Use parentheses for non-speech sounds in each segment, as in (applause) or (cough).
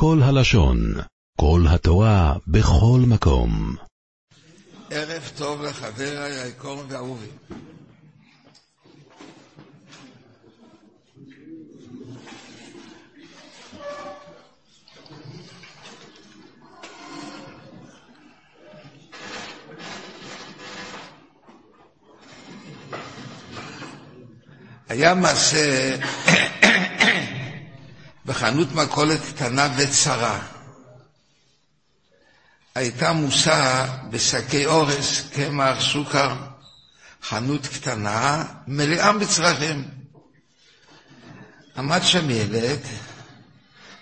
כל הלשון, כל התורה, בכל מקום. ערב טוב לחבר היקום ואהובי. היה מעשה בחנות מכולת קטנה וצרה. הייתה מושא בשקי אורס, קמח, סוכר, חנות קטנה, מלאה בצרכים. עמד שם ילד,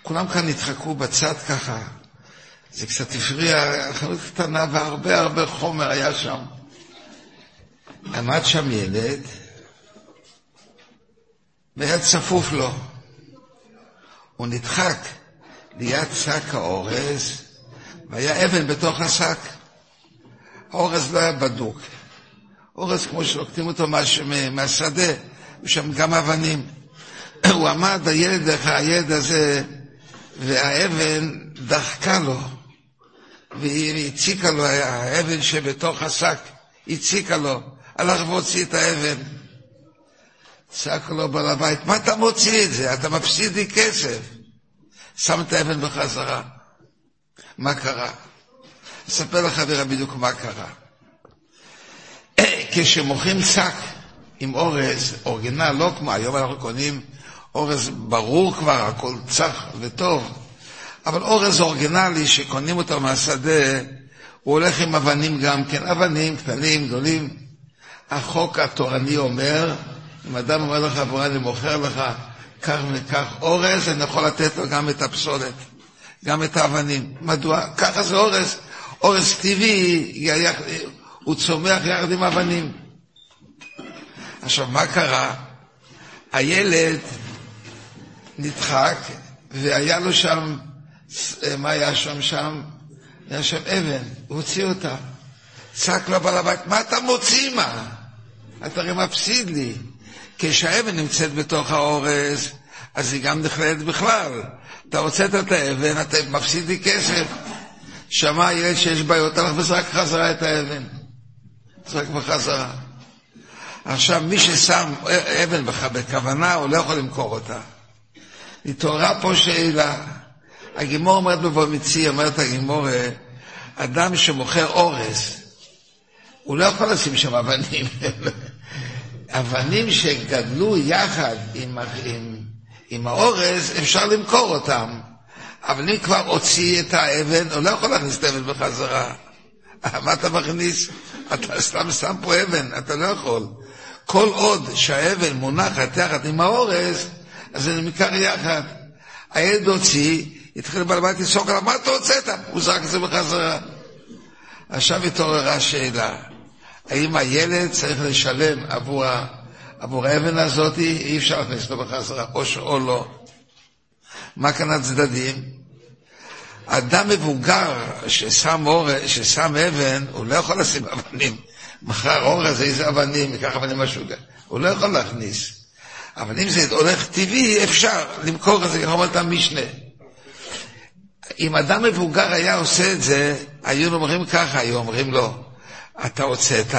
כולם כאן נדחקו בצד ככה, זה קצת הפריע, חנות קטנה והרבה הרבה חומר היה שם. עמד שם ילד, והיה צפוף לו. הוא נדחק ליד שק האורז, והיה אבן בתוך השק. האורז לא היה בדוק. אורז כמו שלוקטים אותו מה, מהשדה, ושם גם אבנים. (clears throat) הוא עמד, הילד, הילד הזה, והאבן דחקה לו, והיא הציקה לו, האבן שבתוך השק, הציקה לו, הלך והוציא את האבן. צעק לו בעל הבית, מה אתה מוציא את זה? אתה מפסיד לי כסף. שם את האבן בחזרה. מה קרה? אספר לחברה בדיוק מה קרה. (clears throat) כשמוכרים שק עם אורז, אורגינל, לא כמו היום אנחנו קונים אורז ברור כבר, הכל צח וטוב, אבל אורז אורגינלי שקונים אותו מהשדה, הוא הולך עם אבנים גם כן, אבנים קטנים, גדולים. החוק התורני אומר, אם אדם אומר בוא אני מוכר לך כך וכך אורז, אני יכול לתת לו גם את הפסולת, גם את האבנים. מדוע? ככה זה אורז. אורז טבעי, הוא צומח יחד עם אבנים. עכשיו, מה קרה? הילד נדחק, והיה לו שם, מה היה שם שם? היה שם אבן, הוא הוציא אותה. צעק לו בעל הבית, מה אתה מוציא מה? אתה הרי מפסיד לי. כשהאבן נמצאת בתוך האורז, אז היא גם נכללת בכלל. אתה הוצאת את האבן, אתה מפסיד לי כסף. שמע ילד שיש בעיות, הלך וזרק חזרה את האבן. זרק בחזרה. עכשיו, מי ששם אבן בכוונה, הוא לא יכול למכור אותה. התעוררה פה שאלה. הגימור אומרת בבומיצי, אומרת הגימור, אדם שמוכר אורז, הוא לא יכול לשים שם אבנים. (laughs) אבנים שגדלו יחד עם, עם, עם האורז, אפשר למכור אותם. אבל אם כבר הוציא את האבן, הוא לא יכול להכניס את האבן בחזרה. (laughs) מה אתה מכניס? אתה סתם שם פה אבן, אתה לא יכול. כל עוד שהאבן מונחת יחד עם האורז, אז זה נמכר יחד. הילד הוציא, התחיל בעל בית לצעוק עליו, מה אתה הוצאת? הוא זרק את זה בחזרה. עכשיו התעוררה שאלה. האם הילד צריך לשלם עבור, עבור האבן הזאת, אי אפשר להכניס אותו בחזרה, או, או לא. מה כאן הצדדים? אדם מבוגר ששם, אור, ששם אבן, הוא לא יכול לשים אבנים. מחר אורז, איזה אבנים, ייקח אבנים משוגע. הוא לא יכול להכניס. אבל אם זה הולך טבעי, אפשר למכור את זה, כמו אומרת המשנה. אם אדם מבוגר היה עושה את זה, היו אומרים ככה, היו אומרים לו, אתה הוצאת,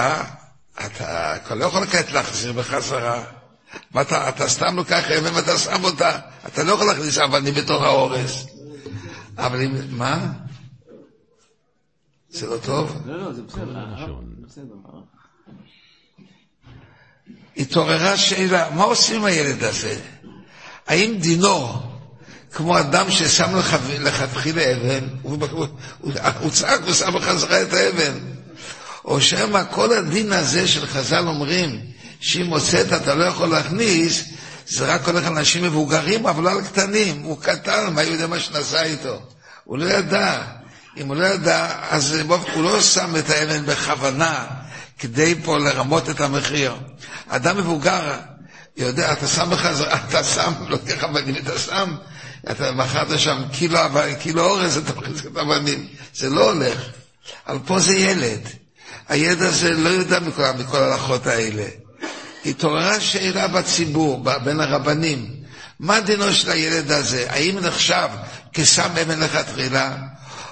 אתה לא יכול כעת להחזיר בחזרה. מה אתה, אתה סתם לוקח אבן ואתה שם אותה, אתה לא יכול להכניס אבנים בתוך האורז. אבל אם, מה? זה לא טוב? לא, לא, זה בסדר. התעוררה שאלה, מה עושים עם הילד הזה? האם דינו, כמו אדם ששם לכתחילה אבן, הוא צעק ושם בחזרה את האבן, או שמא כל הדין הזה של חז"ל אומרים, שאם הוצאת אתה לא יכול להכניס, זה רק הולך על אנשים מבוגרים, אבל לא על קטנים. הוא קטן, מה יודע מה שנעשה איתו? הוא לא ידע. אם הוא לא ידע, אז הוא לא שם את האבן בכוונה, כדי פה לרמות את המחיר. אדם מבוגר, יודע, אתה שם בחזרה, אתה שם, לוקח אבנים, אתה שם, אתה מכרת שם קילו, קילו אורז, אתה מכניס את האבנים. זה לא הולך. אבל פה זה ילד. הילד הזה לא יודע מכל, מכל ההלכות האלה. התעוררה שאלה בציבור, בין הרבנים, מה דינו של הילד הזה? האם נחשב כסם אבן לכתחילה?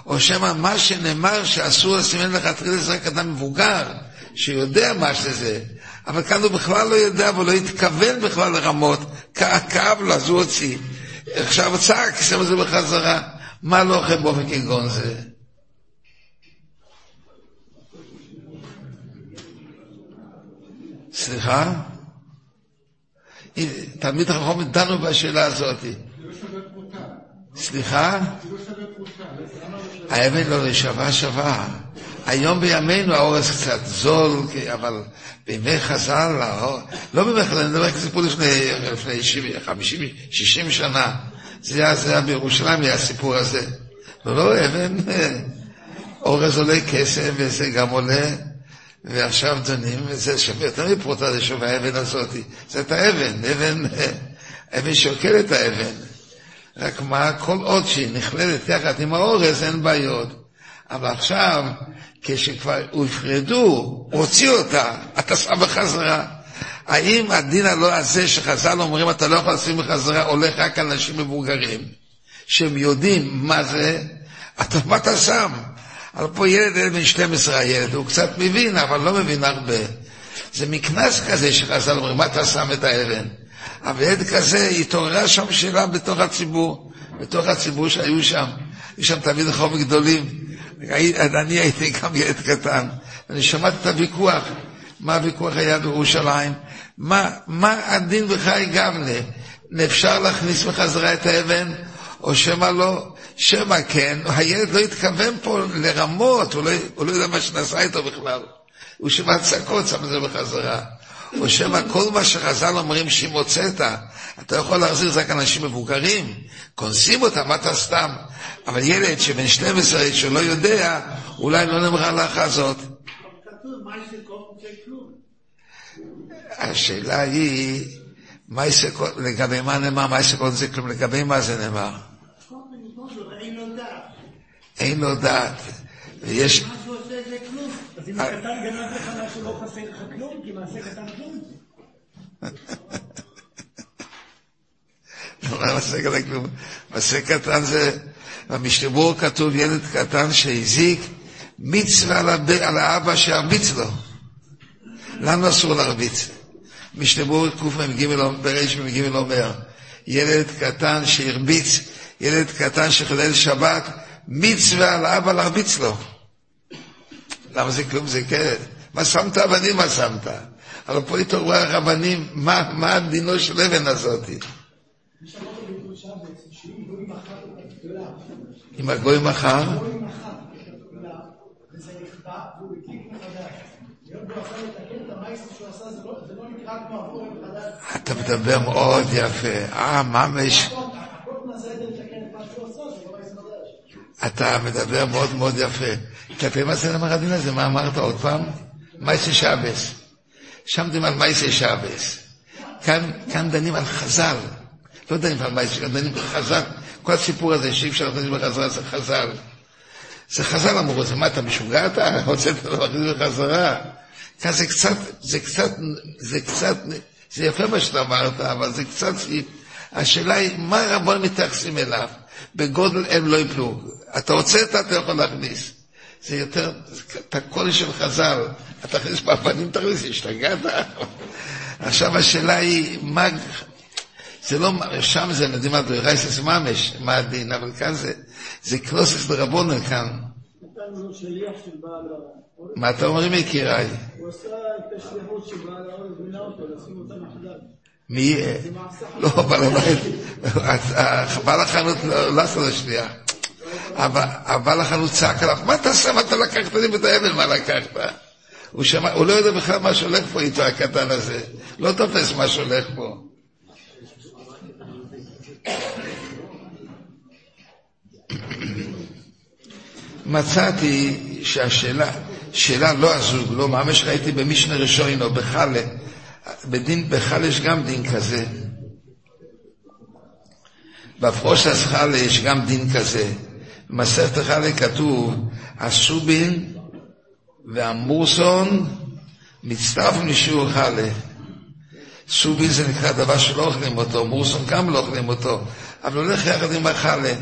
או שמא מה שנאמר שאסור לשים אבן לכתחילה זה רק אדם מבוגר, שיודע מה שזה, אבל כאן הוא בכלל לא יודע ולא התכוון בכלל לרמות, כאב לו, אז הוא הוציא. עכשיו צעק, שם את זה בחזרה. מה לא אוכל באופן כגון זה? סליחה? תלמיד חכם דנו בשאלה הזאת. סליחה? האבן לא שווה שווה. היום בימינו האורס קצת זול, אבל בימי חז"ל, לא בימי חז"ל, אני מדבר סיפור לפני 50, 60 שנה. זה היה, זה בירושלים, היה הסיפור הזה. לא, אבן, אורז עולה כסף, וזה גם עולה, ועכשיו דנים, וזה שווה יותר מפרוטה, זה שווה האבן הזאת. זה את האבן, אבן, אבן שוקל את האבן. רק מה, כל עוד שהיא נכללת יחד עם האורז, אין בעיות. אבל עכשיו, כשכבר הופרדו, הוציאו אותה, אתה שם בחזרה. האם הדין הלא הזה שחז"ל אומרים אתה לא יכול לשים בחזרה הולך רק על אנשים מבוגרים שהם יודעים מה זה, אתה, מה אתה שם? אבל פה ילד, ילד בן 12 הילד, הוא קצת מבין, אבל לא מבין הרבה. זה מקנס כזה שחז"ל אומרים, מה אתה שם את האבן? אבל ילד כזה, התעוררה שם שאלה בתוך הציבור, בתוך הציבור שהיו שם. היו שם תלמידי חוב גדולים. אני הייתי גם ילד קטן, ואני שמעתי את הוויכוח. מה הוויכוח היה בירושלים? מה, מה הדין בחי גבנה? אפשר להכניס בחזרה את האבן, או שמא לא? שמא כן, הילד לא התכוון פה לרמות, הוא לא, הוא לא יודע מה שנעשה איתו בכלל. הוא שמע צעקות, שם את זה בחזרה. או שמא כל מה שחז"ל אומרים שאם הוצאת, אתה יכול להחזיר רק אנשים מבוגרים, קונסים אותם, מה אתה סתם? אבל ילד שבן 12 שלא יודע, אולי לא נאמרה לך הזאת. השאלה היא, לגבי מה נאמר, מה זה כלום, לגבי מה זה נאמר? אין לו דעת. ויש... אז אם הקטן גנב לך משהו לא חסר לך כלום, כי מעשה קטן כלום. (laughs) לא מעשה קטן כלום. מעשה קטן זה, במשתבור כתוב ילד קטן שהזיק מצווה על האבא שירביץ לו. לנו אסור להרביץ. משתבור קמ"ג ברי"ג אומר, ילד קטן שהרביץ, ילד קטן שחילל שבת, מצווה על האבא להרביץ לו. למה זה כלום? זה כן. מה שמת אבנים, מה שמת? אבל פה התעוררו הרבנים, מה, מה דינו של אבן הזאתי? אם הגוי מחר? אתה מדבר מאוד יפה. אה, ממש. אתה מדבר מאוד מאוד יפה. כלפי מה זה נאמר הדין הזה? מה אמרת עוד פעם? מייסי שבס. שם דנים על מייסי שבס. כאן, כאן דנים על חז"ל. לא דנים על מייסי, דנים על חז"ל. כל הסיפור הזה שאי אפשר להכניס בחזרה זה חז"ל. זה חז"ל אמרו, זה מה, אתה משוגע אתה? רוצה להכניס בחזרה? כאן זה קצת, זה קצת, זה קצת, זה יפה מה שאתה אמרת, אבל זה קצת, השאלה היא, מה רבון מתייחסים אליו? בגודל הם לא יפלו. אתה הוצאת, אתה יכול להכניס. זה יותר, אתה קול של חז"ל, אתה תכניס בפנים, תכניס, השתגעת? עכשיו השאלה היא, מה, זה לא, שם זה נדעים על דרייסס ממש, מה הדין, אבל כאן זה, זה קלוסס ברבונן כאן. מה אתה אומרים יקיריי? הוא עשה את השליחות שבעל האורז מינה אותו, לשים אותה מחדש. מי? לא, בעל הבית, בעל החנות לא עשה לו שנייה. הבעל החנות צעק עליו, מה אתה עושה? מה אתה לקחת לי את האבן? מה לקחת? הוא, שמע, הוא לא יודע בכלל מה שהולך פה איתו, הקטן הזה. לא תופס מה שהולך פה. מצאתי שהשאלה, שאלה לא הזוג, לא ממש ראיתי במשנה ראשון או בחלה, בדין, בחלה יש גם דין כזה. בפרושס חלה יש גם דין כזה. במסכת חלה כתוב, הסובין והמורסון מצטרפים לשיעור חלה. סובין זה נקרא דבר שלא אוכלים אותו, מורסון גם לא אוכלים אותו, אבל הולך יחד עם החלה.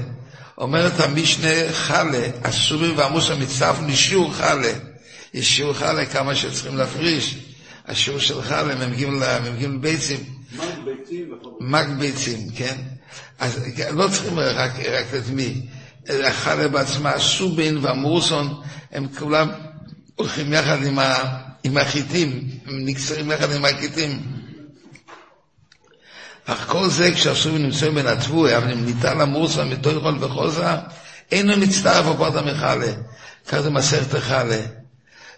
אומרת המשנה חלה, הסובין והמורסון מצטרפים לשיעור חלה. יש שיעור חלה כמה שצריכים להפריש. השיעור של חלה מ"ג ביצים. מג ביצים, כן? אז לא צריכים רק, רק את מי. החלה בעצמה, סובין והמורסון, הם כולם הולכים יחד עם, ה, עם החיטים, הם נקצרים יחד עם החיטים. אך כל זה כשהסובין נמצאים בין התבוי, אבל אם ניתן למורסון מתויכול וחוזה, אינו מצטרף בפרט המחלה. כך זה מסכת החלה.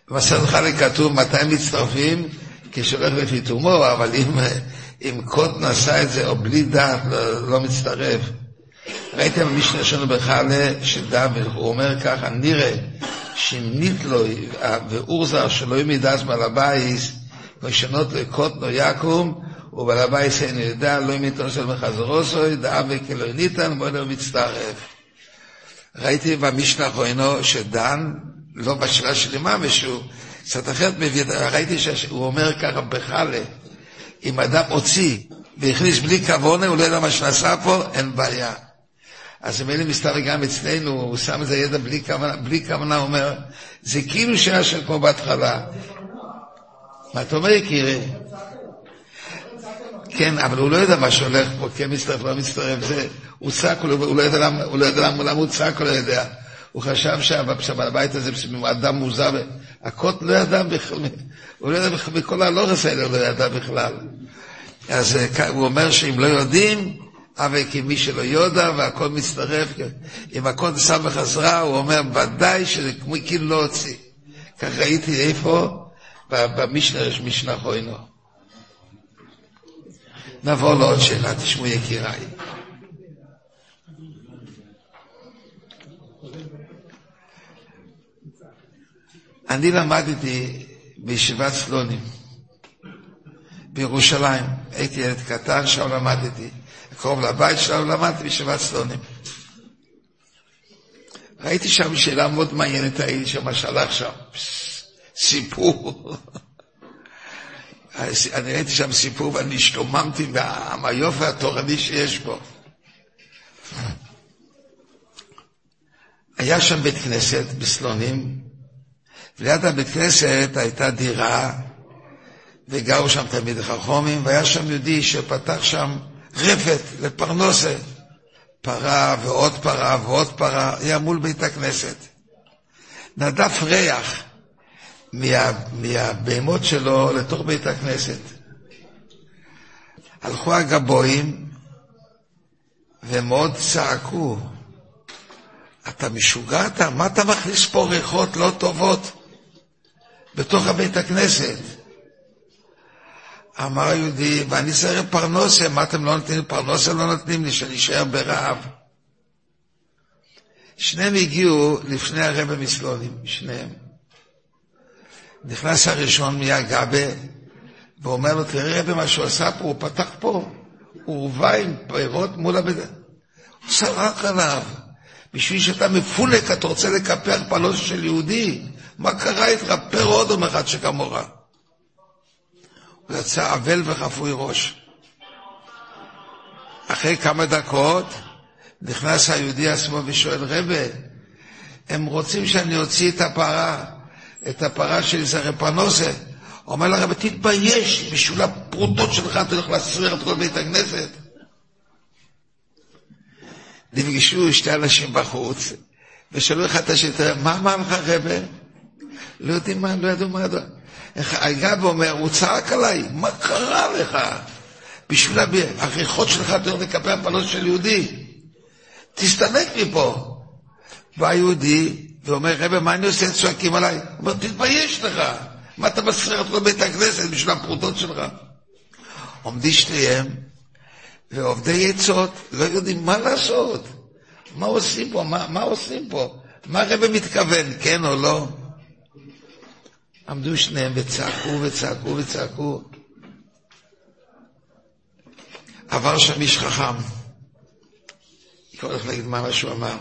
במסכת החלה כתוב מתי מצטרפים? כשהולך לפי תומו, אבל אם, אם קוטן עשה את זה או בלי דעת, לא, לא מצטרף. ראיתם במשנה שלנו בחלה, שדוד, הוא אומר ככה, נראה שאם ניתלוי ואורזר שלא ימידס בעל הבייס, וישנות לקוטנו יקום, ובעל הבייס אין ידע, לא ימיתון של מחזרוסו, דעה וכלא ניתן, מועד מצטרף. ראיתי במשנה האחרונו שדן, לא בשאלה שלי מה משהו, קצת אחרת מביא, ראיתי שהוא אומר ככה בחלה, אם אדם הוציא והכניס בלי כוונה, הוא לא יודע מה שנעשה פה, אין בעיה. אז אם אלה מסתבר גם אצלנו, הוא שם את הידע בלי כוונה, בלי כוונה, אומר, זה כאילו שהיה שם כמו בהתחלה. מה אתה אומר, יקירי? כן, אבל הוא לא יודע מה שהולך פה, כן מצטרף, לא מצטרף, זה, הוא צעק, הוא לא יודע למה, הוא לא יודע למה הוא צעק, הוא לא יודע. הוא חשב שבעל הבית הזה אדם מוזר, הקוט לא ידע בכלל, הוא לא ידע בכל הלורס האלה הוא לא ידע בכלל. אז אה, הוא אומר שאם לא יודעים, אבל כמי שלא יודע והכל מצטרף, אם הכל שם בחזרה, הוא אומר ודאי שזה כמו כאילו לא הוציא. כך ראיתי איפה? במשנה, יש משנה חוינו. נעבור לעוד שאלה, תשמעו יקיריי. אני למדתי בישיבת סלונים בירושלים, הייתי ילד קטן, שם למדתי. קרוב לבית שלנו, למדתי בישיבת סלונים. ראיתי שם שאלה מאוד מעניינת, הייתי שם שלח שם, (laughs) סיפור. (laughs) אני ראיתי שם סיפור ואני השתוממתי מהיופי התורני שיש בו. (laughs) היה שם בית כנסת בסלונים, וליד הבית כנסת הייתה דירה, וגרו שם תלמידי חכומים, והיה שם יהודי שפתח שם רפת לפרנסה, פרה ועוד פרה ועוד פרה, היה מול בית הכנסת. נדף ריח מה, מהבהמות שלו לתוך בית הכנסת. הלכו הגבוהים ומאוד צעקו, אתה משוגע אתה? מה אתה מכניס פה ריחות לא טובות בתוך הבית הכנסת? אמר היהודי, ואני צריך פרנסה, מה אתם לא נותנים לי? פרנסה לא נותנים לי, שאני אשאר ברעב. שניהם הגיעו לפני הרבי מסלונים, שניהם. נכנס הראשון מהגבה, ואומר לו, תראה רבי מה שהוא עשה פה, הוא פתח פה, הוא הובא עם פירות מול הבית... הוא צרח עליו. בשביל שאתה מפולק, אתה רוצה לקפח פלוס של יהודי? מה קרה איתך? פר אודום אחד שכמוך. הוא יצא אבל וחפוי ראש. אחרי כמה דקות נכנס היהודי עצמו ושואל, רבה, הם רוצים שאני אוציא את הפרה, את הפרה של זרי פרנוסה. אומר לרבה, תתבייש, בשביל הפרוטות שלך אתה הולך להסריח את כל בית הכנסת. נפגשו שתי אנשים בחוץ, ושאלו אחד את השני, מה אמר לך רבה? לא יודעים מה, לא ידעו מה ידעו. הגב אומר, הוא צעק עליי, מה קרה לך? בשביל הריחות שלך אתה הולך לקפח פנות של יהודי. תסתלק מפה. בא יהודי ואומר, רבי, מה אני עושה? צועקים עליי. הוא אומר, תתבייש לך. מה אתה מסחרר את כל בית הכנסת בשביל הפרוטות שלך? עומדים שניהם, ועובדי עצות לא יודעים מה לעשות. מה עושים פה? מה, מה עושים פה? מה רבי מתכוון, כן או לא? עמדו שניהם וצעקו וצעקו וצעקו. עבר שם איש חכם, אני הולך להגיד מה שהוא אמר.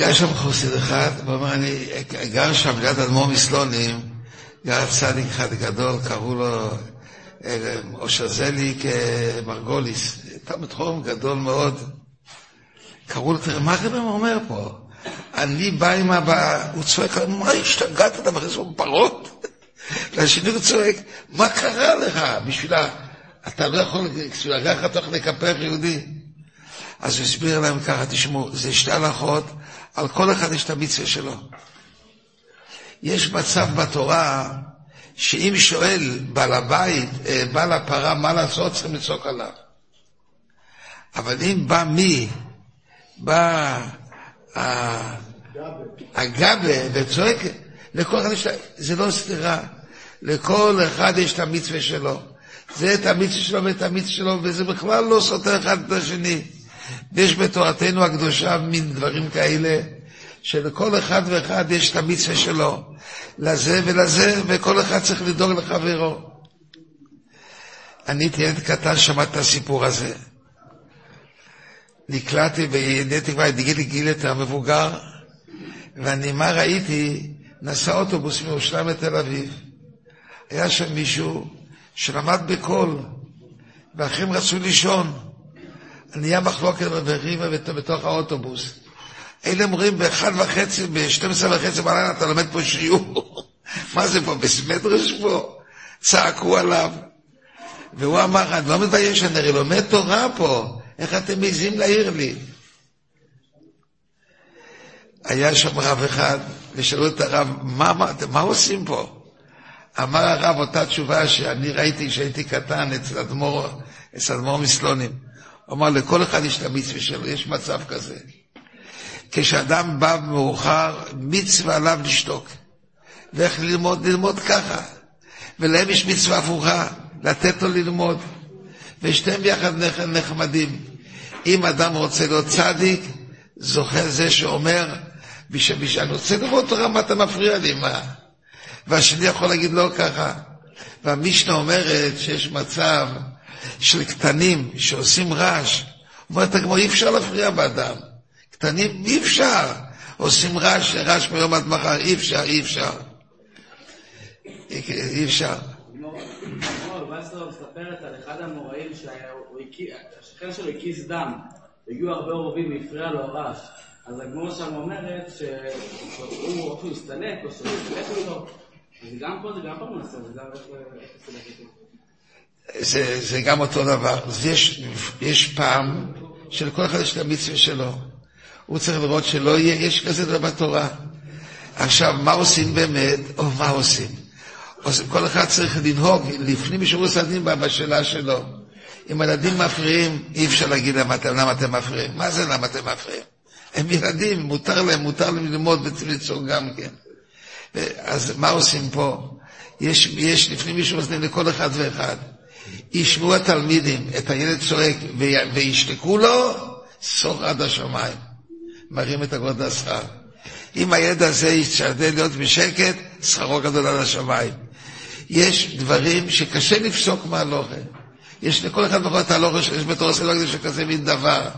ניגש שם חסיד אחד, ואומר, אני גר שם ליד אדמו"ר מסלונים, גר צדיק אחד גדול, קראו לו אה, אושר זליק מרגוליס, תלמיד חום גדול מאוד. קראו לו, תראה, מה הרב אומר פה? אני בא עם הבא, הוא צועק, מה השתגעת, אתה מכניס פה פרות? (laughs) והשני הוא צועק, מה קרה לך? בשביל ה... אתה לא יכול, בשביל הגחה אתה יכול לקפח יהודי. אז הוא הסביר להם ככה, תשמעו, זה שתי הלכות, על כל אחד יש את המצווה שלו. יש מצב בתורה, שאם שואל בעל הבית, אה, בעל הפרה, מה לעשות, צריכים לצעוק עליו. אבל אם בא מי, בא הגבה וצועק, לכל אחד יש, זה לא סתירה, לכל אחד יש את המצווה שלו. זה את המצווה שלו ואת המצווה שלו, וזה בכלל לא סותר אחד את השני. יש בתורתנו הקדושה מין דברים כאלה, שלכל אחד ואחד יש את המצווה שלו, לזה ולזה, וכל אחד צריך לדאוג לחברו. אני הייתי ילד קטן, שמעתי את הסיפור הזה. נקלעתי ונהייתי כבר גיל גיל יותר מבוגר, ואני, מה ראיתי? נסע אוטובוס מירושלים לתל אביב. היה שם מישהו שלמד בקול, ואחרים רצו לישון. נהיה מחלוקת וריבה בתוך האוטובוס. אלה אומרים באחד וחצי, ב-12 וחצי בלילה אתה לומד פה שיעור. (laughs) מה זה פה, בסמדרש פה? צעקו עליו. והוא אמר, אני לא מתבייש, אני הרי לומד תורה פה. איך אתם מעזים להעיר לי? היה שם רב אחד, ושאלו את הרב, מה, מה, מה עושים פה? אמר הרב אותה תשובה שאני ראיתי כשהייתי קטן אצל אדמו"ר, אצל אדמו"ר מסלונים. אמר, לכל אחד יש את המצווה שלו, יש מצב כזה. כשאדם בא מאוחר, מצווה עליו לשתוק. ואיך ללמוד? ללמוד ככה. ולהם יש מצווה הפוכה, לתת לו ללמוד. ושתיהם ביחד נחמדים. אם אדם רוצה להיות צדיק, זוכה זה שאומר, אני רוצה לראות תורה, מה אתה מפריע לי, מה? והשני יכול להגיד לא ככה. והמשנה אומרת שיש מצב של קטנים שעושים רעש. אומרת הגמור, אי אפשר להפריע באדם. קטנים, אי אפשר. עושים רעש, רעש מיום עד מחר, אי אפשר, אי אפשר. אי אפשר. מספרת על אחד המוראים שהשכן שלו הקיס דם, הגיעו הרבה עורבים והפריע לו רעש. אז הגמור שם אומרת שהוא הסתלק או שהוא הסתלק איתו. אז גם פה זה גם פעם מנסה, זה גם איך זה, זה גם אותו דבר. יש, יש פעם שלכל אחד יש את המצווה שלו. הוא צריך לראות שלא יהיה, יש כזה דבר בתורה. עכשיו, מה עושים באמת, או מה עושים? כל אחד צריך לנהוג לפנים משורת הדין בשאלה שלו. אם הילדים מפריעים, אי אפשר להגיד להם למה אתם מפריעים. מה זה למה אתם מפריעים? הם ילדים, מותר להם, מותר להם ללמוד ולצעוק גם כן. אז מה עושים פה? יש, יש לפנים משורת הדין לכל אחד ואחד. ישמעו התלמידים את הילד צועק וישתקו לו, סור עד השמיים. מרים את הגודל השכר. אם הילד הזה ישתדל להיות בשקט, שכרו גדול על השמיים. יש דברים שקשה לפסוק מהלוכה. יש לכל אחד בכל את הלוכה שיש בתור סלוגיה של כזה מין דבר.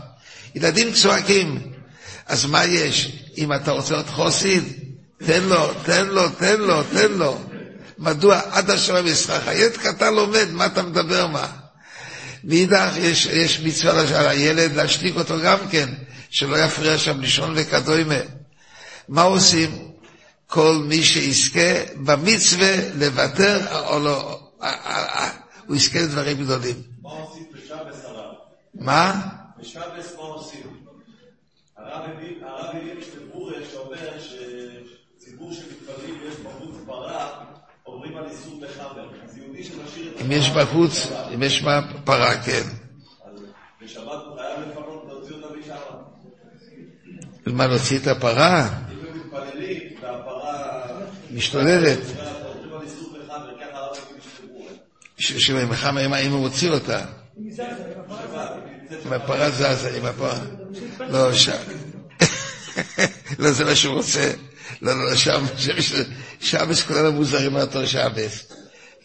ילדים צועקים, אז מה יש? אם אתה רוצה להיות חוסיד, תן לו, תן לו, תן לו, תן לו. מדוע עד השמיים ישחק? הילד קטן לומד, מה אתה מדבר מה? מאידך יש, יש מצווה על הילד להשתיק אותו גם כן, שלא יפריע שם לישון וכדומה. מה עושים? כל מי שיזכה במצווה לוותר או לא, הוא יזכה לדברים גדולים. מה עושים בשבס הרב? מה? בשבס מה עושים? הרב הביא שאומר שציבור שמתפללים ויש בחוץ פרה, אומרים על איסור לחבר. אז יהודי שמשאיר את... אם יש בחוץ, אם יש מה פרה, כן. בשבת הוא חייב לפנות, להוציא אותה משם. מה, להוציא את הפרה? משתוללת. אם הוא מוציא אותה. אם הפרה זזה, אם הפרה... לא. (laughs) לא, זה מה שהוא רוצה. לא, לא, שם, שבס כולנו מוזרים מאותו שבס.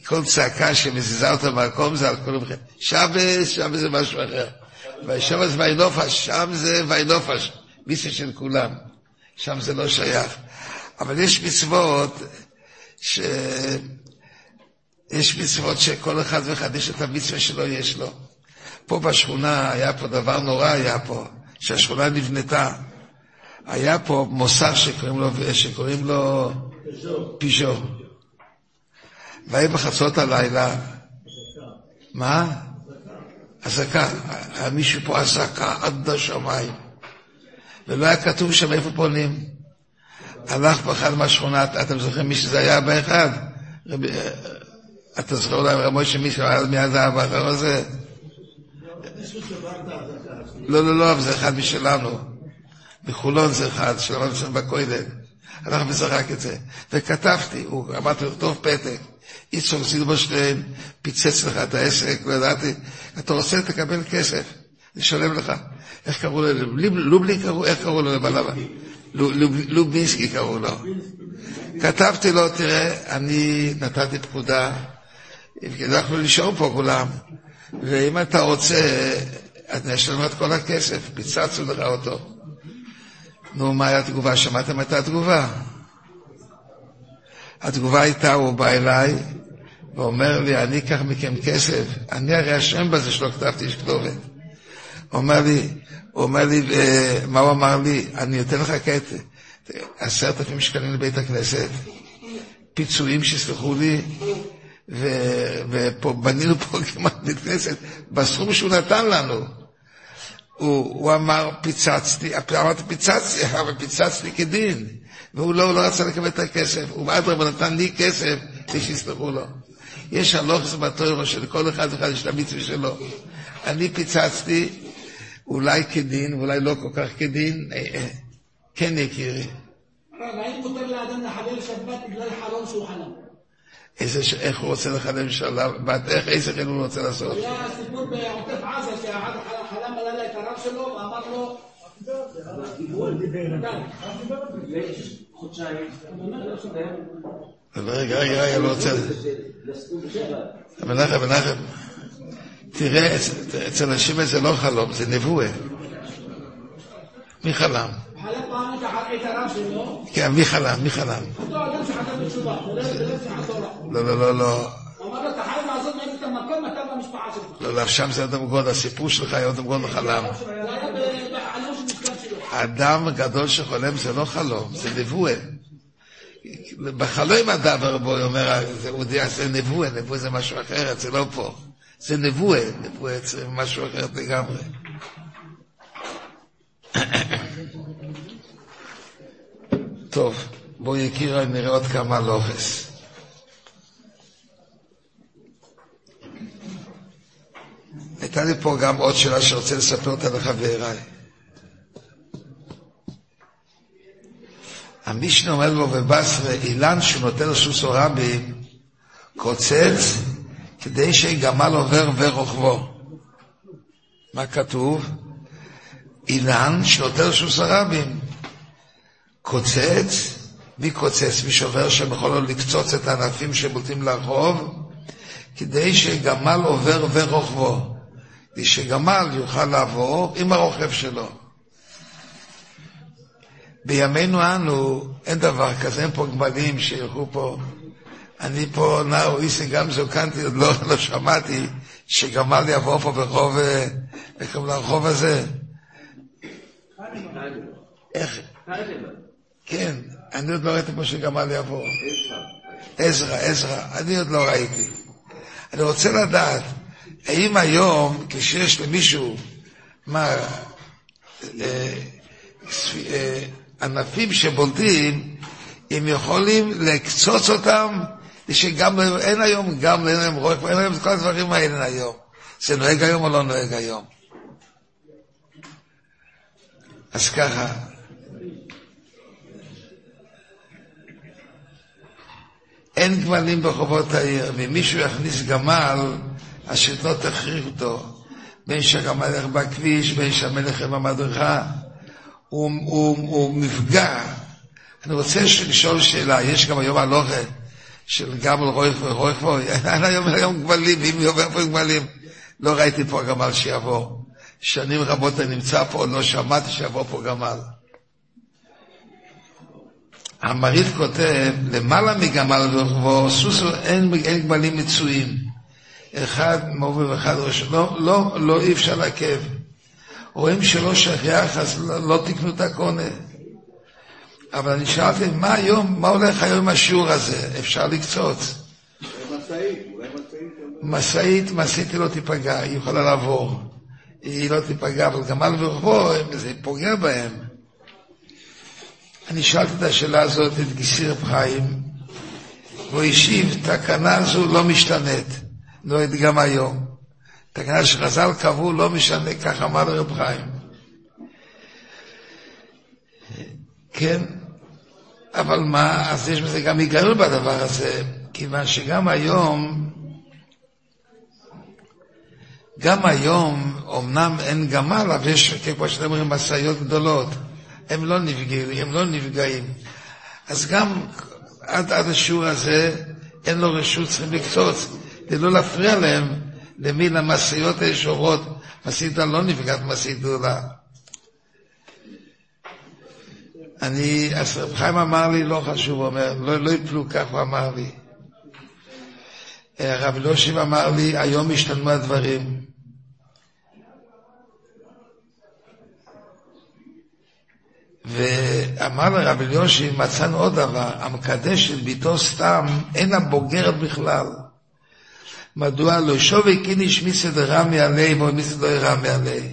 כל צעקה שמזיזה אותו במקום זה על כל המחיר. שבס, שבס זה משהו אחר. ושבס ויינופש, שם זה ויינופש. מיסה של כולם. שם זה לא שייך. אבל יש מצוות ש... יש מצוות שכל אחד ואחד יש את המצווה שלו, יש לו. פה בשכונה היה פה דבר נורא, היה פה, שהשכונה נבנתה. היה פה מוסר שקוראים לו, שקוראים לו פיז'ו. והיה בחצות הלילה, מה? אזעקה. היה מישהו פה אזעקה עד השמיים. ולא היה כתוב שם איפה פונים. הלך באחד מהשכונה, אתם זוכרים מי שזה היה באחד? אתה זוכר אולי רב משה מישהו היה מיד האחר הזה? לא, לא, לא, זה אחד משלנו. בחולון זה אחד, שלמדנו שם בכולל. הלך וזרק את זה. וכתבתי, הוא אמרתי לו, טוב פתק. יצחוק סילברשטיין פיצץ לך את העסק, לא ידעתי, אתה רוצה, תקבל כסף, נשלם לך. איך קראו לו? לובלי קראו, איך קראו לו לבלבה? לובינסקי קראו לו. כתבתי לו, תראה, אני נתתי פקודה, אנחנו לישון פה כולם, ואם אתה רוצה, אני אשלם את כל הכסף, פיצצנו לך אותו. נו, מה הייתה התגובה? שמעתם את התגובה? התגובה הייתה, הוא בא אליי ואומר לי, אני אקח מכם כסף, אני הרי אשם בזה שלא כתבתי איש כתובת. הוא אומר לי, הוא אומר לי, אה, מה הוא אמר לי? אני אתן לך כעת עשרת אלפים שקלים לבית הכנסת, פיצויים שיסלחו לי, ובנינו פה כמעט בית כנסת, בסכום שהוא נתן לנו. הוא, הוא אמר, פיצצתי, אמרתי, פיצצתי, (laughs) אבל פיצצתי כדין. והוא לא, לא רצה לקבל את הכסף, הוא אדרבה נתן לי כסף כדי שיסלחו לו. יש הלוך בתוירו של כל אחד ואחד יש את המצווה שלו. אני פיצצתי, אולי כדין, ואולי לא כל כך כדין, אה, אה, כן יקירי. האם מותר לאדם לחלל שבת בגלל חלום שהוא חלם? איזה, איך הוא רוצה לחלל שבת, איך, איזה חילול הוא רוצה לעשות? היה סיפור בעוטף עזה, שאחד חלם עלה את הרב שלו ואמר לו, רגע, רגע, רגע, לא רוצה... מנחם, מנחם, תראה, אצל אנשים זה לא חלום, זה נבואה. מי חלם? כן, מי חלם? מי חלם? לא. לא, לא, לא, לא. שלך. לא, לא, שם זה אדם גוד, הסיפור שלך היה אדם גוד חלם. אדם גדול שחולם זה לא חלום, זה נבואה. בחלום אדם רבו אומר, זה נבואה, נבואה זה משהו אחר, זה לא פה. זה נבואה, נבואה זה משהו אחר לגמרי. טוב, בואו יקירה, נראה עוד כמה לוחס. הייתה לי פה גם עוד שאלה שרוצה לספר אותה לחבריי. המשנה אומר לו בבשרה, אילן שנותן לסוסו רבים, קוצץ כדי שגמל עובר ורוכבו. מה כתוב? אילן שנותן לסוסו רבים, קוצץ, מי קוצץ? מי שובר שם יכול לו לקצוץ את הענפים שבולטים לרחוב, כדי שגמל עובר ורוכבו. כדי שגמל יוכל לעבור עם הרוכב שלו. בימינו אנו אין דבר כזה, אין פה גמלים שילכו פה. אני פה נער איסי גם זוקנתי, עוד לא, לא שמעתי שגמל יבוא פה ברחוב, אה, לרחוב הזה? איך? כן, אני עוד לא ראיתי פה שגמל יבוא. עזרא, עזרא, אני עוד לא ראיתי. אני רוצה לדעת, האם היום, כשיש למישהו, מה, אה, אה, ענפים שבולטים, הם יכולים לקצוץ אותם, שגם אין היום, גם אין להם רוח, אין להם את כל הדברים האלה היום. זה נוהג היום או לא נוהג היום? אז ככה, אין גמלים ברחובות העיר, ואם מישהו יכניס גמל, השלטון תכריח אותו, בין שהגמל ילך בכביש, בין שהמלך יהיה במדרכה. הוא, הוא, הוא מפגע. אני רוצה לשאול שאלה, יש גם היום הלוכה של גמל רויך פה, אין היום, היום גמלים, אם עובר פה גמלים, לא ראיתי פה גמל שיעבור. שנים רבות אני נמצא פה, לא שמעתי שיעבור פה גמל. המרית כותב, למעלה מגמל ורחבו, סוסו אין, אין גמלים מצויים. אחד מוביל ואחד ראש, לא, לא, לא אי אפשר לעכב. רואים שלא שכיח, אז לא, לא תקנו את הקונה. אבל אני שאלתי, מה היום, מה הולך היום עם השיעור הזה? אפשר לקצוץ. משאית, משאית היא לא תיפגע, היא יכולה לעבור. היא לא תיפגע, אבל גמל ורחבו, זה פוגע בהם. אני שאלתי את השאלה הזאת את גיסי רב חיים, והוא השיב, תקנה זו לא משתנית, נוהגת גם היום. תקנה שחז"ל קבעו לא משנה, כך אמר לרב חיים. כן, אבל מה, אז יש בזה גם היגיון בדבר הזה, כיוון שגם היום, גם היום, אמנם אין גמל, אבל יש, כמו שאתם אומרים, משאיות גדולות. הם לא נפגעים, הם לא נפגעים. אז גם עד, עד השיעור הזה, אין לו רשות, צריכים לקצוץ, כדי לא להפריע להם למין המשאיות הישורות. משאית לא נפגעת משאית גדולה. אני, אז רב חיים אמר לי, לא חשוב, הוא אומר, לא, לא יפלו כך, הוא אמר לי. הרב אלושיב אמר לי, היום השתנו הדברים. ואמר לרב אליושי, מצאנו עוד דבר, המקדש של ביתו סתם, אינה בוגרת בכלל. מדוע לא שווי קיניש מסד רמי עלי, ומסד לא רמי עלי.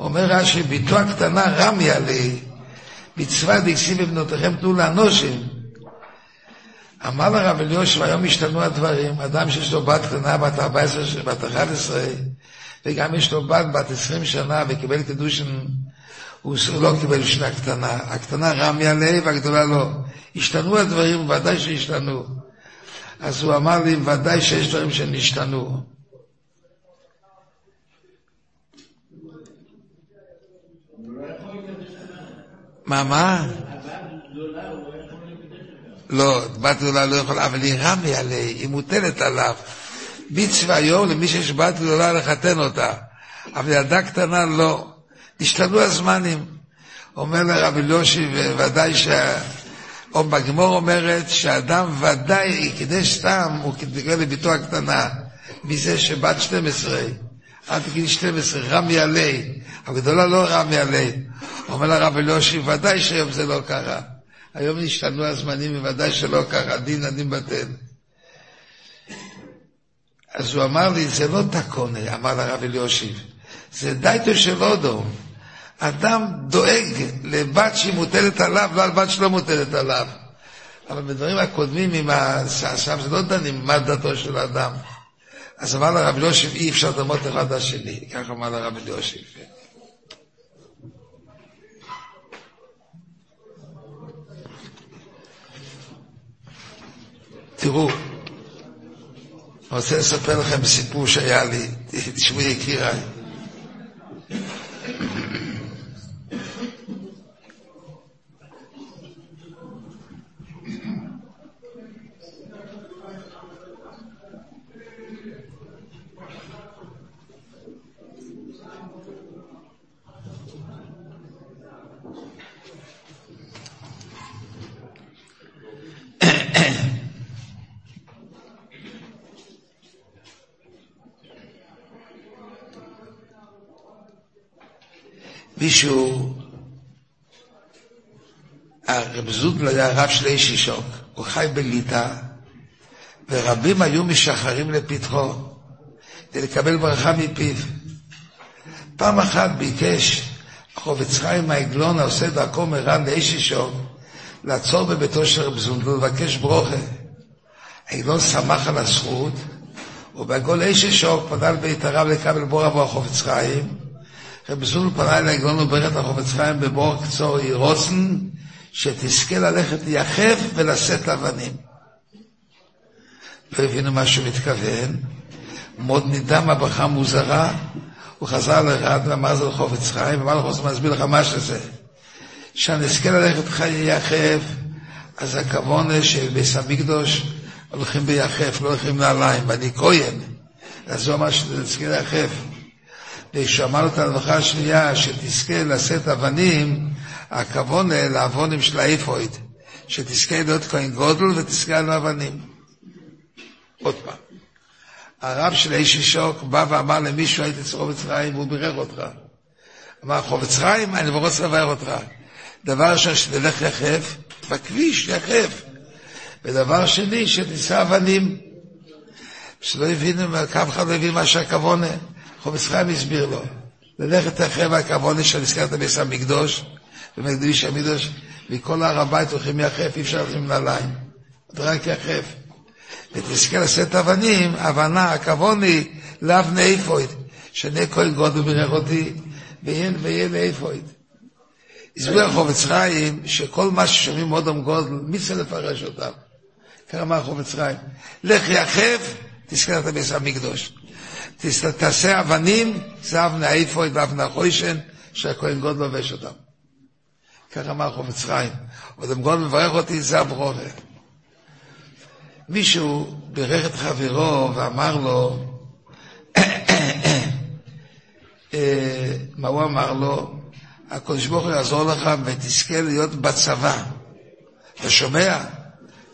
אומר רש"י, ביתו הקטנה רמי עלי, מצווה דקסים בבנותיכם תנו לאנושים. אמר לרב אליושי, היום השתנו הדברים, אדם שיש לו בת קטנה, בת 14, בת 11, וגם יש לו בת בת 20 שנה, וקיבל קידושין הוא לא קיבל שנה קטנה, הקטנה רמי עליה והגדולה לא. השתנו הדברים, ודאי שהשתנו. אז הוא אמר לי, ודאי שיש דברים שנשתנו. מה, מה? לא, בת גדולה לא יכולה, אבל היא רמי עליה, היא מוטלת עליו. מצווה היום למי שיש בת גדולה לחתן אותה, אבל ילדה קטנה לא. השתנו הזמנים. אומר לרב אליושי, וודאי שה... או בגמור אומרת שאדם ודאי יקדש סתם, הוא קיבל לביתו הקטנה, מזה שבת 12, עד גיל 12, רמי עלי, הגדולה לא רמי עלי. אומר לרב אליושי, ודאי שהיום זה לא קרה. היום השתנו הזמנים, וודאי שלא קרה, דין הדין בטל. אז הוא אמר לי, זה לא תקונה, אמר לרב אליושיב, זה דייטו של אודו. אדם דואג לבת שהיא מוטלת עליו, לא על בת שלא מוטלת עליו. אבל בדברים הקודמים עם שם זה לא דנים מה דתו של האדם. אז אמר לרב אליושיב, אי אפשר לדמות אחד לשני. כך אמר לרב אליושיב. תראו, אני רוצה לספר לכם סיפור שהיה לי, תשמעו יקיריי. מישהו, הרב זודל היה הרב של איש אישוק, הוא חי בליטא, ורבים היו משחררים לפתחו כדי לקבל ברכה מפיו. פעם אחת ביקש חובץ חיים העגלון העושה דרכו מרן לאיש אישוק לעצור בביתו של רב זונדל ולבקש ברוכה. העגלון שמח על הזכות, ובעגול איש אישוק פנה לבית הרב לקבל בור עבור חובץ חיים, רב זול פנה אל העגלון וברך החופץ חיים בבור קצור ירוצן, שתזכה ללכת ליחף ולשאת אבנים. לא הבינו מה שהוא מתכוון, מאוד נדהם הברכה מוזרה, הוא חזר לאחד ואמר זה לחופץ חיים, ואמר לחופץ אסביר לך מה שזה. שהנזכה ללכת ליחף, אז הכוונה שבביס המקדוש הולכים ביחף, לא הולכים נעליים, ואני כהן. אז הוא אמר שנזכה ליחף. ושמענו את ההלכה השנייה, שתזכה לשאת אבנים, הכוונה לעוונים של האיפויד, שתזכה להיות כהן גודל ותזכה על אבנים. עוד פעם. הרב של איש אישוק בא ואמר למישהו, הייתי אצל חובץ חיים, והוא בירך אותך. אמר, חובץ חיים, אני רוצה לברך אותך. דבר ראשון, שתלך יחף, בכביש, יחף. ודבר שני, שתישא אבנים. שלא הבינו, אף אחד לא הבין מה שהכוונה. חובץ חיים הסביר לו. ללכת אחרי והכוונה של נזכרת ביס המקדוש, במקדוש המקדוש, מכל הר הבית הולכים יחף, אי אפשר ללכת עם נעליים. רק יחף. ותזכה לשאת אבנים, הבנה, הכוונה היא לאבני איפויד, שני כהן גודל בירך אותי, ויהיה לאיפויד. הסביר החובץ חיים שכל מה ששומעים אודם גודל, מי צריך לפרש אותם? ככה אמר החובץ חיים. לך יחף, תזכה ביס המקדוש. תעשה אבנים, זה אבני האיפויד ואבני החוישן, שהכהן גודל לובש אותם. ככה אמר חובץ חיים. אודם גודל מברך אותי, זה הברוכה. מישהו בירך את חברו ואמר לו, אה, מה הוא אמר לו? הקדוש ברוך הוא יעזור לך ותזכה להיות בצבא. אתה שומע?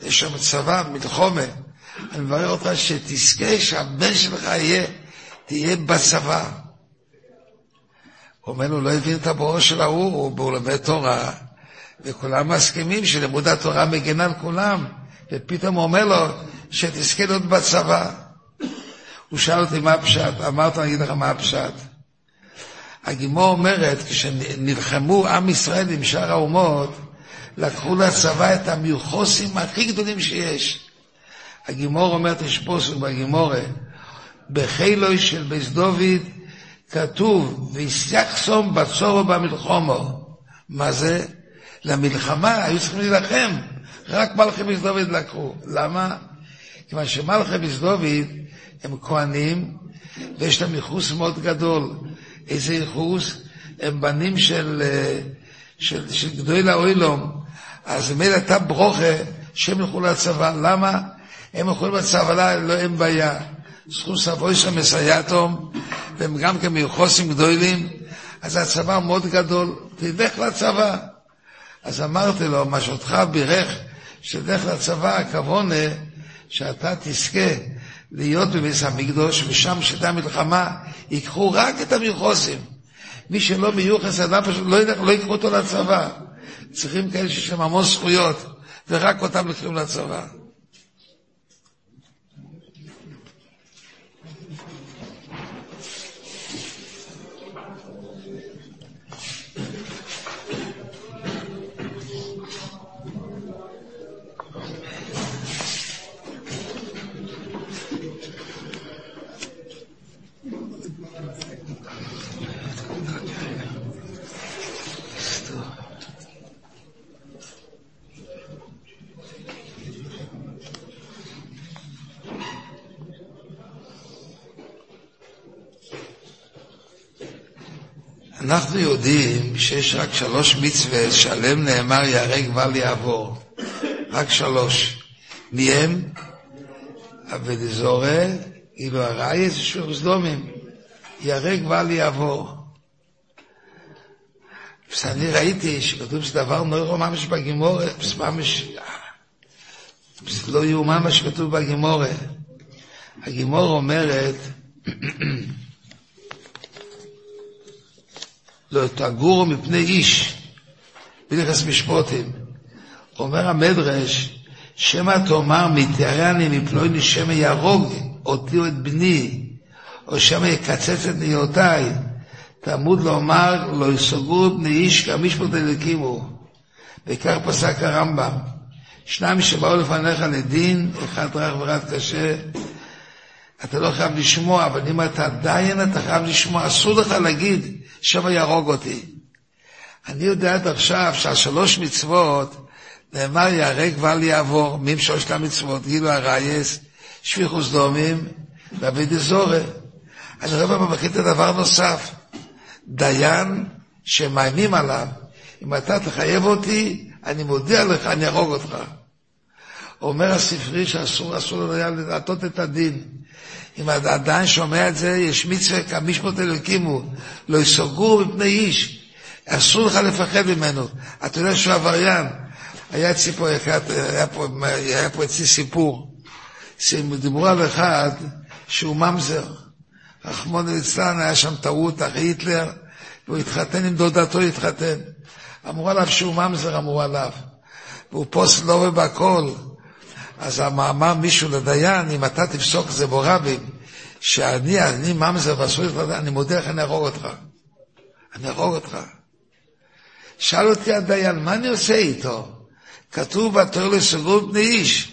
יש שם צבא, מלחומה. אני מברך אותך שתזכה שהבן שלך יהיה, תהיה בצבא. הוא אומר לו, לא הבין את הבואו של ההוא, הוא לומד תורה, וכולם מסכימים שלימוד התורה מגן על כולם. ופתאום הוא אומר לו, שתזכה להיות בצבא. הוא שאל אותי מה הפשט, אמרת, אני אגיד לך מה הפשט. הגימור אומרת, כשנלחמו עם ישראל עם שאר האומות, לקחו לצבא את המיוחוסים הכי גדולים שיש. הגימור אומרת, יש פוסק בגימורה, בחילוי של בית דוד כתוב, ויסייחסום בצורו במלחומו. מה זה? למלחמה היו צריכים להילחם. רק מלכי בית דוד לקחו. למה? כיוון שמלכי בית דוד הם כהנים, ויש להם ייחוס מאוד גדול. איזה ייחוס? הם בנים של, של, של גדול האוילום. אז אם הייתה ברוכה שהם ילכו לצבא. למה? הם יכולים לצבא, לא אין בעיה. זכות סבוי שם מסייעתום, והם גם כן מיוחוסים גדולים, אז הצבא מאוד גדול, תלך לצבא. אז אמרתי לו, מה שאותך בירך שתלך לצבא, הכוונה שאתה תזכה להיות בביס המקדוש, ושם שדה מלחמה, ייקחו רק את המיוחוסים. מי שלא מיוחס, אדם פשוט לא, ילך, לא ייקחו אותו לצבא. צריכים כאלה שיש להם המון זכויות, ורק אותם לוקחים לצבא. אנחנו יודעים שיש רק שלוש מצוות שעליהם נאמר ייהרג ואל יעבור. רק שלוש. מי הם? אבדזורה, אילו הרייס ושפיר סדומים. ייהרג ואל יעבור. אני ראיתי שכתוב שדבר נוירו ממש בגימורה, ממש... לא יאומן מה שכתוב בגימורה. הגימורה אומרת לא תגורו מפני איש, בנכס משפוטים. אומר המדרש, שמא תאמר מתיירני מפלוני שמא יהרוג אותי או את בני, או שמא יקצץ את נהיותיי, תעמוד לומר לא יסוגרו בני איש כמשפט אלוקימו. וכך פסק הרמב"ם, שניים שבאו לפניך לדין, אחד רך ואחד קשה, אתה לא חייב לשמוע, אבל אם אתה דיין אתה חייב לשמוע, אסור לך להגיד שמא יהרוג אותי. אני יודע עד עכשיו שהשלוש מצוות נאמר ייהרג ואל יעבור, מי שלושת המצוות, גילו הרייס, שפיכוס דומים ואבידי זורה. אני רואה במחית דבר נוסף, דיין שמאיימים עליו, אם אתה תחייב אותי, אני מודיע לך, אני אהרוג אותך. אומר הספרי שאסור, אסור לו להטות את הדין. אם עדיין שומע את זה, יש מצווה כמשפט אלוקימו, לא יסוגרו מפני איש. אסור לך לפחד ממנו. אתה יודע שהוא עבריין. היה אצלי פה, היה פה, היה פה אצלי סיפור, שדיברו על אחד שהוא ממזר. רחמון ליצלן, היה שם טעות, אחרי היטלר, והוא התחתן עם דודתו, התחתן. אמרו עליו שהוא ממזר, אמרו עליו. והוא פוסט לא ובכל. אז אמר מישהו לדיין, אם אתה תפסוק זה בו רבים, שאני, אני ממזר ואסור להתחתן, אני מודה איך אני ארוג אותך. אני ארוג אותך. שאל אותי הדיין, מה אני עושה איתו? כתוב בתור לסגור בני איש,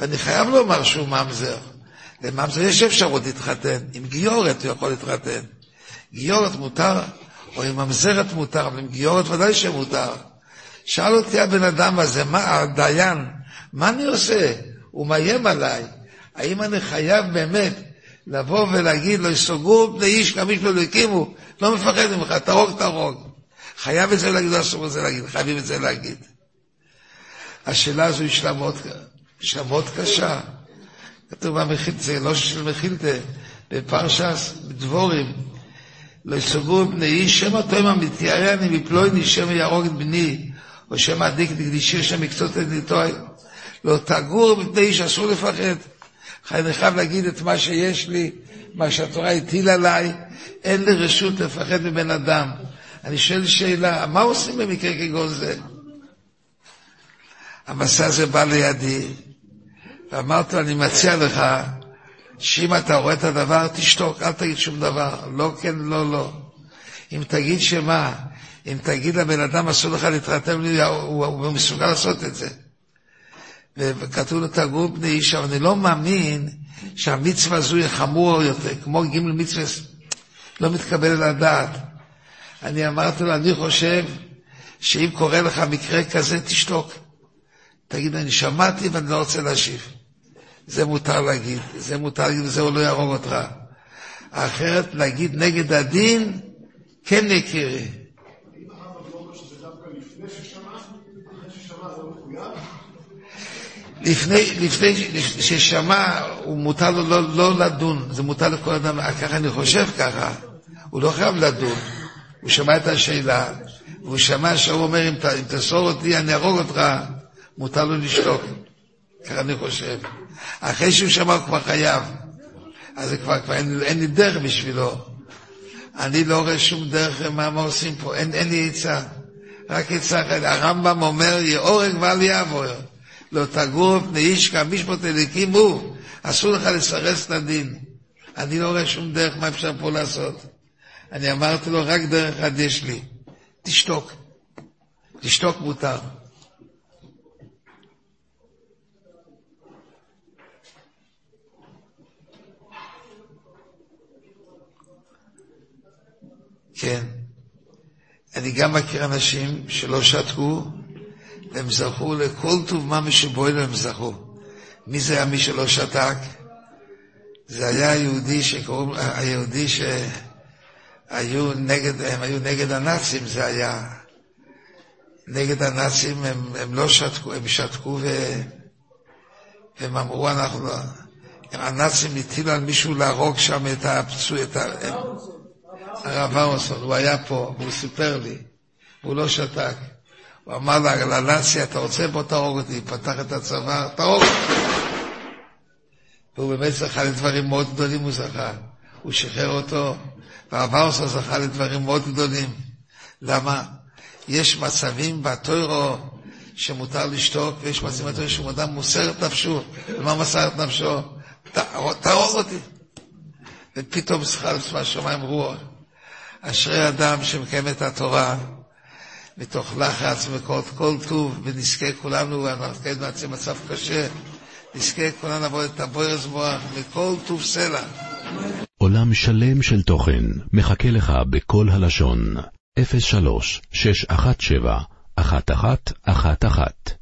ואני חייב לומר שהוא ממזר. לממזר יש אפשרות להתחתן, עם גיורת הוא יכול להתחתן. גיורת מותר, או עם ממזרת מותר, אבל עם גיורת ודאי שמותר. שאל אותי הבן אדם הזה, מה, הדיין, מה אני עושה? הוא מאיים עליי. האם אני חייב באמת לבוא ולהגיד לו, יסוגרו בני איש כמי שלא הקימו, לא מפחד ממך, תהרוג, תהרוג. חייב את זה להגיד, לא אסור את זה להגיד, חייבים את זה להגיד. השאלה הזו יש לה מאוד, יש לה מאוד קשה. כתוב במחילתא, לא של מחילתא, בפרשס, בדבורים, לא יסוגרו בני איש, שמא תוימה מתיירני מפלויני, שמא יהרוג את בני, או שמא עדיק נקדישי שם מקצות את ניטוי. לא תגור בפני איש, אסור לפחד. אני חייב להגיד את מה שיש לי, מה שהתורה הטילה עליי, אין לי רשות לפחד מבן אדם. אני שואל שאלה, מה עושים במקרה כגון זה? המסע הזה בא לידי, ואמרתי לו, אני מציע לך, שאם אתה רואה את הדבר, תשתוק, אל תגיד שום דבר. לא כן, לא, לא. אם תגיד שמה, אם תגיד לבן אדם אסור לך להתרתם לי, הוא, הוא מסוגל לעשות את זה. וכתוב לו תגור בני איש, אבל אני לא מאמין שהמצווה הזו היא חמור יותר, כמו ג' מצווה לא מתקבל על הדעת. אני אמרתי לו, אני חושב שאם קורה לך מקרה כזה, תשתוק. תגיד, אני שמעתי ואני לא רוצה להשיב. זה מותר להגיד, זה מותר להגיד וזה לא יהרוג אותך. אחרת להגיד נגד הדין, כן יקירי. לפני, לפני ששמע, הוא מותר לו לא, לא לדון, זה מותר לכל אדם, ככה אני חושב ככה, הוא לא חייב לדון, הוא שמע את השאלה, והוא שמע שהוא אומר, אם, אם תסור אותי, אני ארוג אותך, מותר לו לשתוק. ככה אני חושב. אחרי שהוא שמע, הוא כבר חייב. אז זה כבר, כבר אין, אין לי דרך בשבילו. אני לא רואה שום דרך מה, מה עושים פה, אין, אין לי עצה. רק עצה אחת. הרמב"ם אומר, יאורג ואל יעבור. לא תגור פני איש כמשפט אליקים הוא. אסור לך לסרס את הדין. אני לא רואה שום דרך מה אפשר פה לעשות. אני אמרתי לו, רק דרך אחת יש לי, תשתוק. תשתוק מותר. כן. אני גם מכיר אנשים שלא שתקו, והם זכו לכל טוב מה משבויל הם זכו. מי זה היה מי שלא שתק? זה היה היהודי שקוראים, היהודי שהיו נגד, הם היו נגד הנאצים, זה היה. נגד הנאצים הם, הם לא שתקו, הם שתקו ו... והם אמרו, אנחנו, לא- הנאצים הטילו על מישהו להרוג שם את הפצוע, את ה... הרב ארוסון, הוא היה פה, והוא סיפר לי, הוא לא שתק. הוא אמר לה, לנאצי, אתה רוצה? בוא תהרוג אותי. פתח את הצבא, תהרוג אותי. והוא באמת זכה לדברים מאוד גדולים, הוא זכה. הוא שחרר אותו, והרב ארוסון זכה לדברים מאוד גדולים. למה? יש מצבים בטוירו שמותר לשתוק, ויש מצבים בטוירו שאדם מוסר את נפשו. ומה מסר את נפשו? תהרוג אותי. ופתאום שכר לצבא שמיים רוח. אשרי אדם שמקיים את התורה מתוך לחץ וכל כל טוב, ונזכה כולנו, אנחנו כעת נמצאים במצב קשה, נזכה כולנו לעבוד את הבוירס מוח מכל טוב סלע. עולם שלם של תוכן מחכה לך בכל הלשון, 03 617 1111